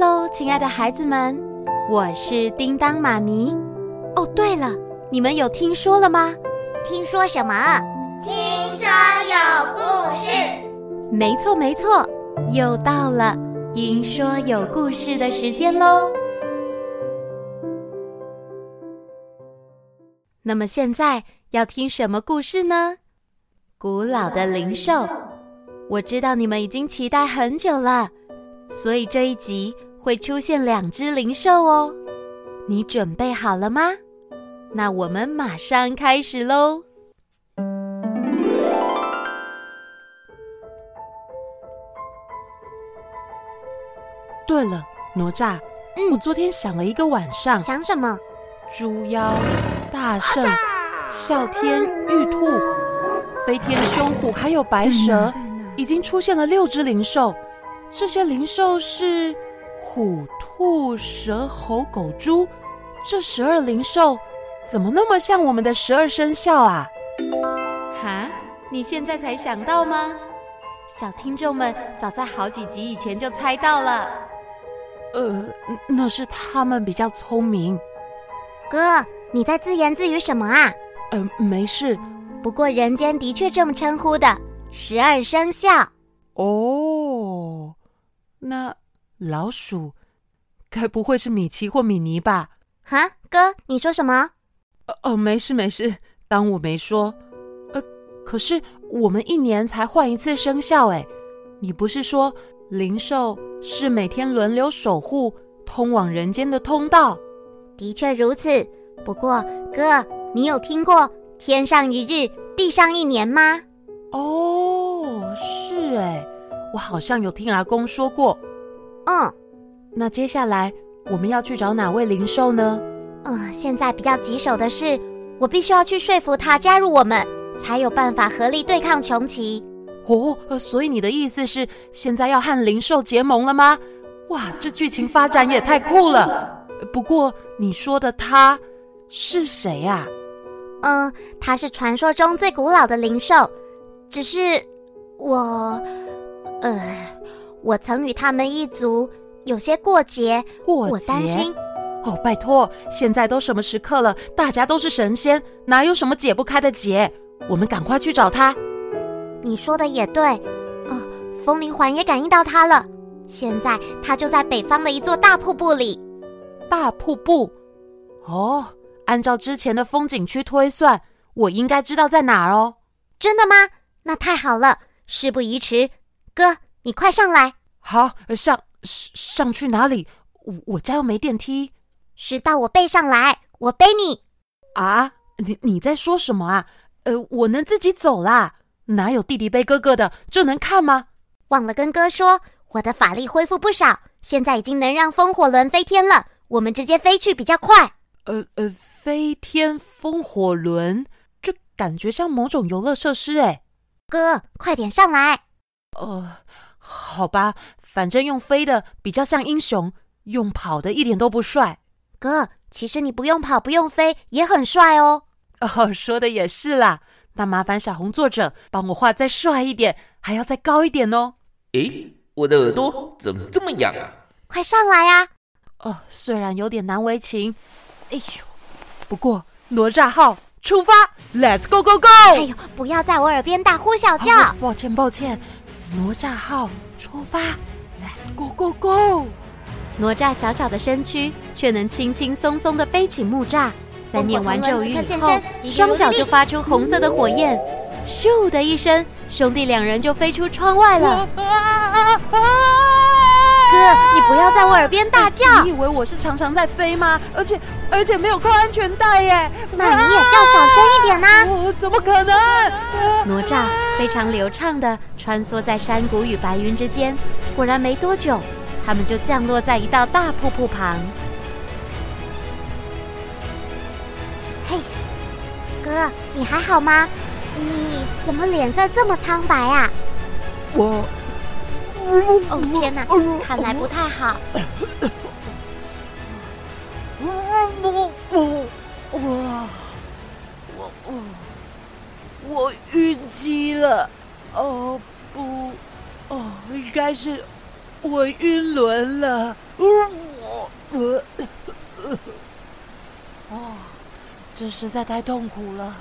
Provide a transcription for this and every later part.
喽，亲爱的孩子们，我是叮当妈咪。哦，对了，你们有听说了吗？听说什么？听说有故事。没错，没错，又到了听说有故事的时间喽。那么现在要听什么故事呢？古老的灵兽。我知道你们已经期待很久了。所以这一集会出现两只灵兽哦，你准备好了吗？那我们马上开始喽。对了，哪吒，嗯，我昨天想了一个晚上，想什么？猪妖、大圣、哮天、玉兔、飞天凶虎，还有白蛇，已经出现了六只灵兽。这些灵兽是虎、兔、蛇、猴、狗、猪，这十二灵兽怎么那么像我们的十二生肖啊？哈，你现在才想到吗？小听众们早在好几集以前就猜到了。呃，那是他们比较聪明。哥，你在自言自语什么啊？呃，没事。不过人间的确这么称呼的，十二生肖。哦。那老鼠，该不会是米奇或米妮吧？哈，哥，你说什么？呃呃，没事没事，当我没说。呃，可是我们一年才换一次生肖，哎，你不是说灵兽是每天轮流守护通往人间的通道？的确如此。不过，哥，你有听过天上一日，地上一年吗？哦，是哎。我好像有听阿公说过，嗯，那接下来我们要去找哪位灵兽呢？呃，现在比较棘手的是，我必须要去说服他加入我们，才有办法合力对抗穷奇。哦，呃，所以你的意思是现在要和灵兽结盟了吗？哇，这剧情发展也太酷了！不过你说的他是谁呀？嗯，他是传说中最古老的灵兽，只是我。呃，我曾与他们一族有些过节，过节，我担心。哦，拜托，现在都什么时刻了？大家都是神仙，哪有什么解不开的结？我们赶快去找他。你说的也对，哦，风铃环也感应到他了。现在他就在北方的一座大瀑布里。大瀑布？哦，按照之前的风景区推算，我应该知道在哪儿哦。真的吗？那太好了，事不宜迟。哥，你快上来！好，上上上去哪里？我我家又没电梯。是到我背上来，我背你。啊，你你在说什么啊？呃，我能自己走啦，哪有弟弟背哥哥的？这能看吗？忘了跟哥说，我的法力恢复不少，现在已经能让风火轮飞天了。我们直接飞去比较快。呃呃，飞天风火轮，这感觉像某种游乐设施哎。哥，快点上来。呃，好吧，反正用飞的比较像英雄，用跑的一点都不帅。哥，其实你不用跑，不用飞也很帅哦。哦，说的也是啦。那麻烦小红作者帮我画再帅一点，还要再高一点哦。诶，我的耳朵怎么这么痒啊？快上来呀！哦，虽然有点难为情，哎呦，不过哪吒号出发，Let's go go go！哎呦，不要在我耳边大呼小叫。哦，抱歉抱歉。哪吒号出发，Let's go go go！哪吒小小的身躯却能轻轻松松地背起木栅，在念完咒语以后，双脚就发出红色的火焰，咻的一声，兄弟两人就飞出窗外了。哥，你不要在我耳边大叫！你以为我是常常在飞吗？而且而且没有扣安全带耶！那你也叫小声一点呐！我怎么可能？哪吒非常流畅的穿梭在山谷与白云之间，果然没多久，他们就降落在一道大瀑布旁。嘿，哥，你还好吗？你怎么脸色这么苍白啊？我。哦天哪，看来不太好。我我我我我晕机了。哦不，哦应该是我晕轮了。呃，哦，这实在太痛苦了。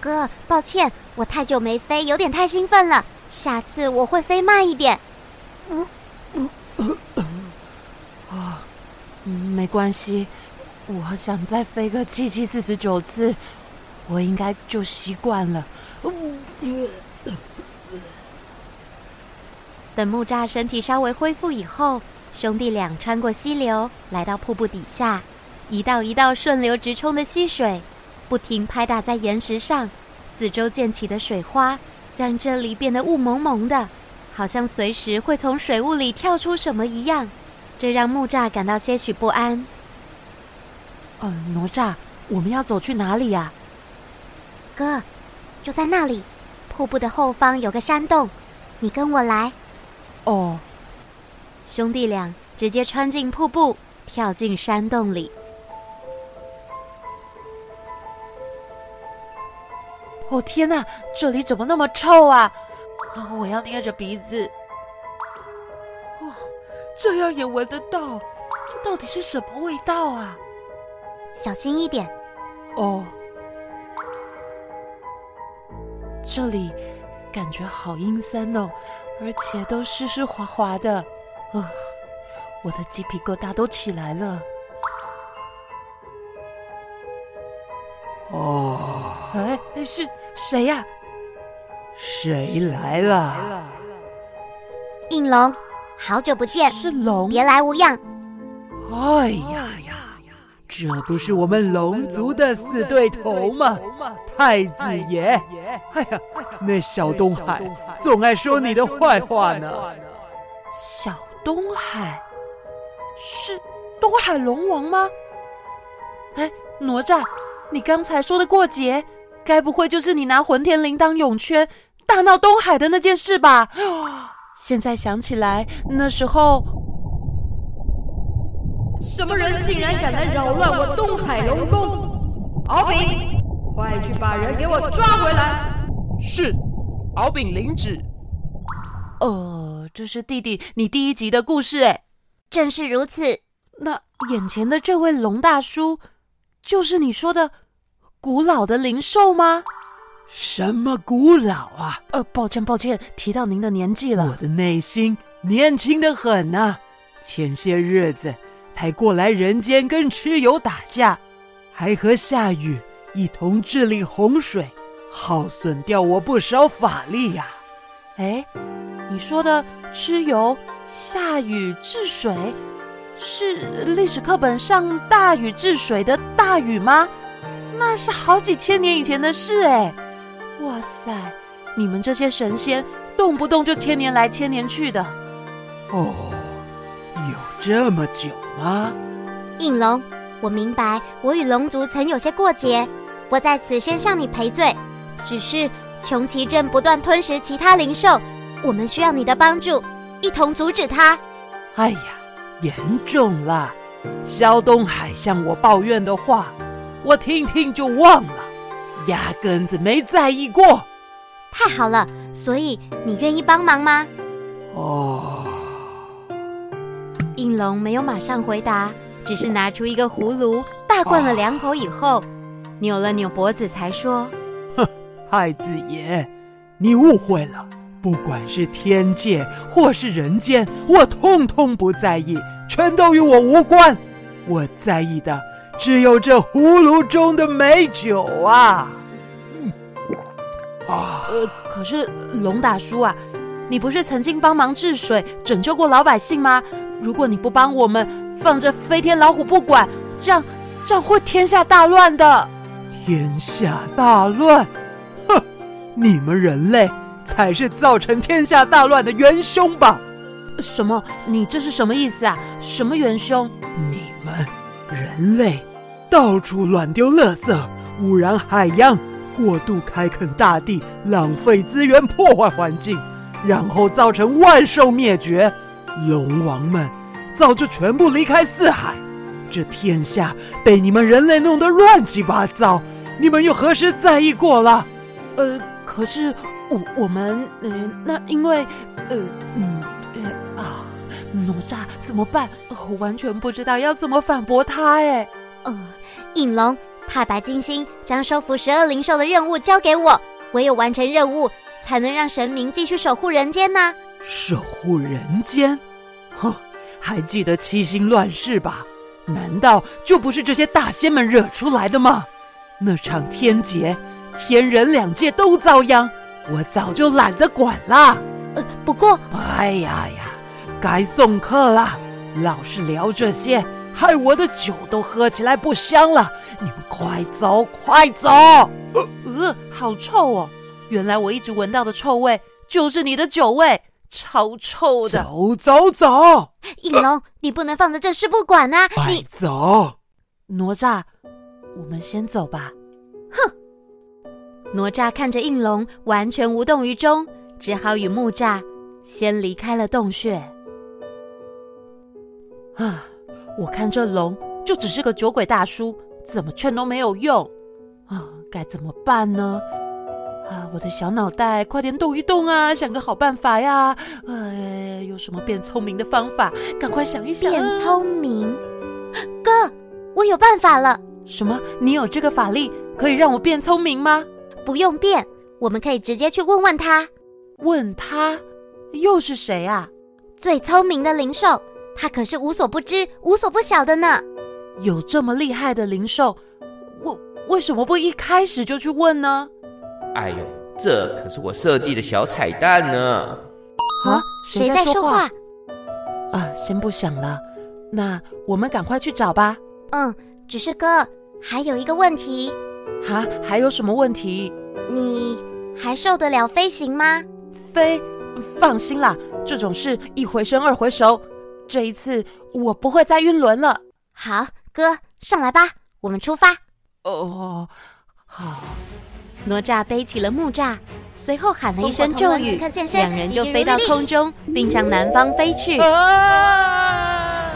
哥，抱歉，我太久没飞，有点太兴奋了。下次我会飞慢一点。嗯 嗯啊，没关系，我想再飞个七七四十九次，我应该就习惯了。等木栅身体稍微恢复以后，兄弟俩穿过溪流，来到瀑布底下，一道一道顺流直冲的溪水，不停拍打在岩石上，四周溅起的水花，让这里变得雾蒙蒙的，好像随时会从水雾里跳出什么一样。这让木栅感到些许不安。呃，哪吒，我们要走去哪里呀？哥，就在那里，瀑布的后方有个山洞，你跟我来。哦。兄弟俩直接穿进瀑布，跳进山洞里。哦天哪，这里怎么那么臭啊！哦，我要捏着鼻子。哦，这样也闻得到，这到底是什么味道啊？小心一点。哦，这里感觉好阴森哦，而且都湿湿滑滑的。呃，我的鸡皮疙瘩都起来了。哦，哎，是谁呀？谁来了？应龙，好久不见，是龙，别来无恙。哎呀呀，这不是我们龙族的死对头吗？太子爷！哎呀，那小东海总爱说你的坏话呢。小。东海是东海龙王吗？哎，哪吒，你刚才说的过节，该不会就是你拿混天绫当泳圈大闹东海的那件事吧？现在想起来，那时候什么人竟然敢来扰乱我东海龙宫？敖丙，快去把人给我抓回来！是，敖丙领旨。呃。这是弟弟你第一集的故事哎，正是如此。那眼前的这位龙大叔，就是你说的古老的灵兽吗？什么古老啊？呃，抱歉抱歉，提到您的年纪了。我的内心年轻的很呐，前些日子才过来人间跟蚩尤打架，还和夏雨一同治理洪水，耗损掉我不少法力呀。哎。你说的蚩尤、夏禹治水，是历史课本上大禹治水的大禹吗？那是好几千年以前的事哎！哇塞，你们这些神仙动不动就千年来千年去的。哦，有这么久吗？应龙，我明白，我与龙族曾有些过节，我在此先向你赔罪。只是穷奇镇不断吞食其他灵兽。我们需要你的帮助，一同阻止他。哎呀，严重了！肖东海向我抱怨的话，我听听就忘了，压根子没在意过。太好了，所以你愿意帮忙吗？哦。应龙没有马上回答，只是拿出一个葫芦，大灌了两口以后，哦、扭了扭脖子，才说：“哼，太子爷，你误会了。”不管是天界或是人间，我通通不在意，全都与我无关。我在意的只有这葫芦中的美酒啊！嗯、啊，呃，可是龙大叔啊，你不是曾经帮忙治水、拯救过老百姓吗？如果你不帮我们，放着飞天老虎不管，这样这样会天下大乱的。天下大乱？哼，你们人类。才是造成天下大乱的元凶吧？什么？你这是什么意思啊？什么元凶？你们人类到处乱丢垃圾，污染海洋，过度开垦大地，浪费资源，破坏环境，然后造成万兽灭绝。龙王们早就全部离开四海，这天下被你们人类弄得乱七八糟，你们又何时在意过了？呃，可是。我我们嗯、呃，那因为呃嗯呃啊，哪哪吒怎么办？我完全不知道要怎么反驳他哎。呃，应龙，太白金星将收服十二灵兽的任务交给我，唯有完成任务，才能让神明继续守护人间呢。守护人间？哼，还记得七星乱世吧？难道就不是这些大仙们惹出来的吗？那场天劫，天人两界都遭殃，我早就懒得管了。呃，不过，哎呀呀，该送客了，老是聊这些，害我的酒都喝起来不香了。你们快走，快走！呃，呃，好臭哦！原来我一直闻到的臭味就是你的酒味，超臭的。走走走，应龙，你不能放着这事不管啊！你走，哪吒，我们先走吧。哼！哪吒看着应龙完全无动于衷。只好与木吒先离开了洞穴。啊，我看这龙就只是个酒鬼大叔，怎么劝都没有用。啊，该怎么办呢？啊，我的小脑袋，快点动一动啊，想个好办法呀！哎，有什么变聪明的方法？赶快想一想。变聪明，哥，我有办法了。什么？你有这个法力可以让我变聪明吗？不用变，我们可以直接去问问他。问他，又是谁啊？最聪明的灵兽，他可是无所不知、无所不晓的呢。有这么厉害的灵兽，我为什么不一开始就去问呢？哎呦，这可是我设计的小彩蛋呢！啊，谁在说话？啊，先不想了，那我们赶快去找吧。嗯，只是哥，还有一个问题。啊，还有什么问题？你还受得了飞行吗？飞，放心啦，这种事一回生二回熟，这一次我不会再晕轮了。好，哥，上来吧，我们出发。哦，好。哪吒背起了木栅，随后喊了一声咒语，两人就飞到空中，并向南方飞去。啊！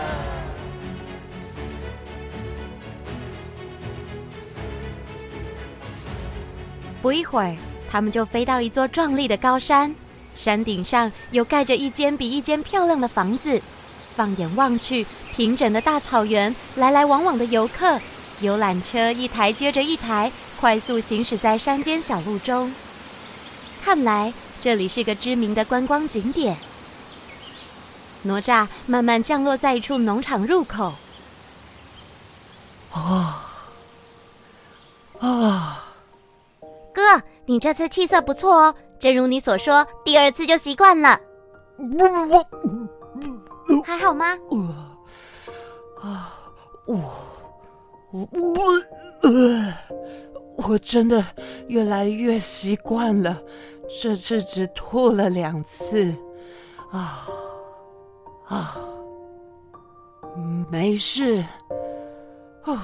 不一会儿，他们就飞到一座壮丽的高山。山顶上有盖着一间比一间漂亮的房子，放眼望去，平整的大草原，来来往往的游客，游览车一台接着一台，快速行驶在山间小路中。看来这里是个知名的观光景点。哪吒慢慢降落在一处农场入口。啊啊！哥，你这次气色不错哦。正如你所说，第二次就习惯了。我还好吗？啊，我我我呃，我真的越来越习惯了。这次只吐了两次，啊啊，没事。哦，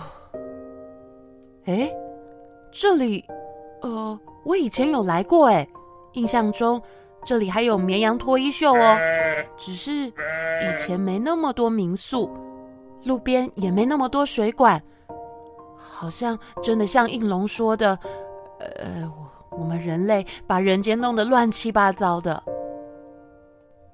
哎，这里，呃，我以前有来过，哎。印象中，这里还有绵羊脱衣秀哦，只是以前没那么多民宿，路边也没那么多水管，好像真的像应龙说的，呃，我我们人类把人间弄得乱七八糟的。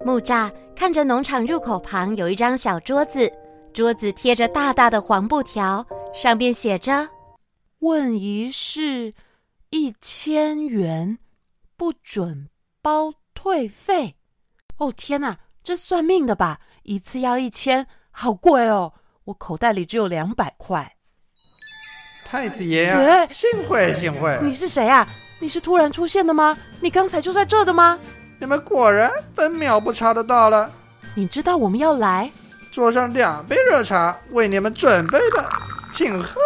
木栅看着农场入口旁有一张小桌子，桌子贴着大大的黄布条，上面写着“问一事一千元”。不准包退费！哦天哪，这算命的吧？一次要一千，好贵哦！我口袋里只有两百块。太子爷啊，幸会幸会！你是谁啊？你是突然出现的吗？你刚才就在这的吗？你们果然分秒不差的到了。你知道我们要来？桌上两杯热茶为你们准备的，请喝。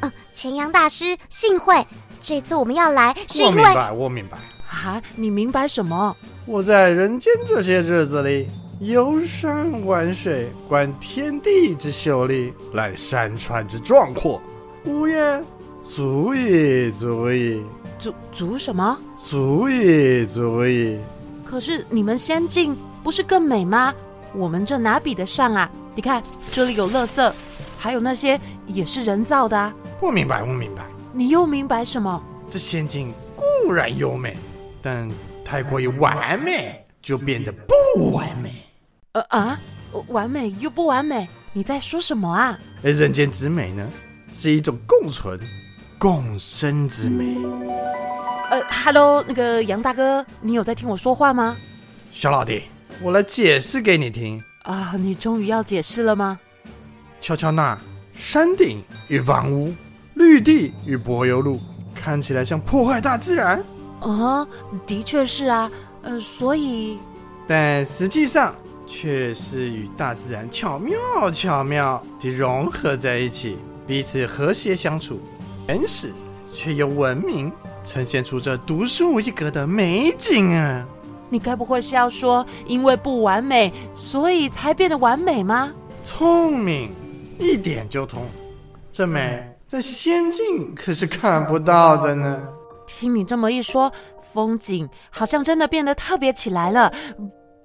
嗯，干阳大师，幸会。这次我们要来是因为……我明白，我明白。啊，你明白什么？我在人间这些日子里，游山玩水，观天地之秀丽，览山川之壮阔，无言，足矣，足矣。足足什么？足矣，足矣。可是你们仙境不是更美吗？我们这哪比得上啊？你看，这里有垃圾，还有那些也是人造的啊。我明白，不明白。你又明白什么？这仙境固然优美，但太过于完美，就变得不完美。呃啊，完美又不完美，你在说什么啊？而人间之美呢，是一种共存、共生之美。呃，Hello，，那个杨大哥，你有在听我说话吗？小老弟，我来解释给你听。啊，你终于要解释了吗？瞧瞧那山顶与房屋，绿地与柏油路，看起来像破坏大自然。啊，的确是啊。呃，所以，但实际上却是与大自然巧妙巧妙地融合在一起，彼此和谐相处，原始却又文明，呈现出这独树一格的美景啊！你该不会是要说，因为不完美，所以才变得完美吗？聪明，一点就通。这美在仙境可是看不到的呢。听你这么一说。风景好像真的变得特别起来了，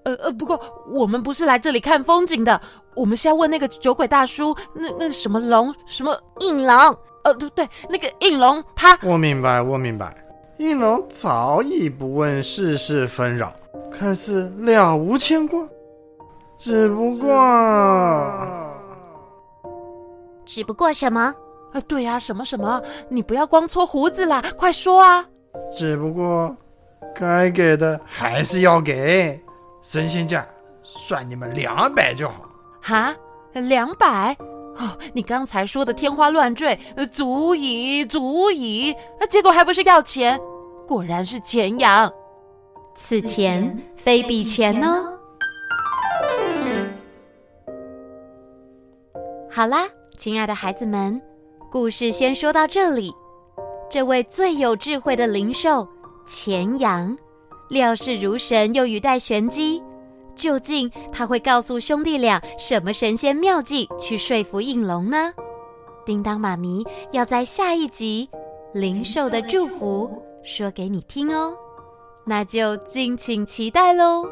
呃呃，不过我们不是来这里看风景的，我们是要问那个酒鬼大叔，那那什么龙，什么？应龙，呃，对对，那个应龙，他，我明白，我明白，应龙早已不问世事纷扰，看似了无牵挂，只不过，只不过什么？呃，对呀，什么什么？你不要光搓胡子啦，快说啊！只不过，该给的还是要给，神仙价算你们两百就好。哈，两百？哦，你刚才说的天花乱坠，足以足以，结果还不是要钱？果然是钱养，此钱非彼钱呢、哦。好啦，亲爱的孩子们，故事先说到这里。这位最有智慧的灵兽钱羊，料事如神又语带玄机，究竟他会告诉兄弟俩什么神仙妙计去说服应龙呢？叮当妈咪要在下一集《灵兽的祝福》说给你听哦，那就敬请期待喽。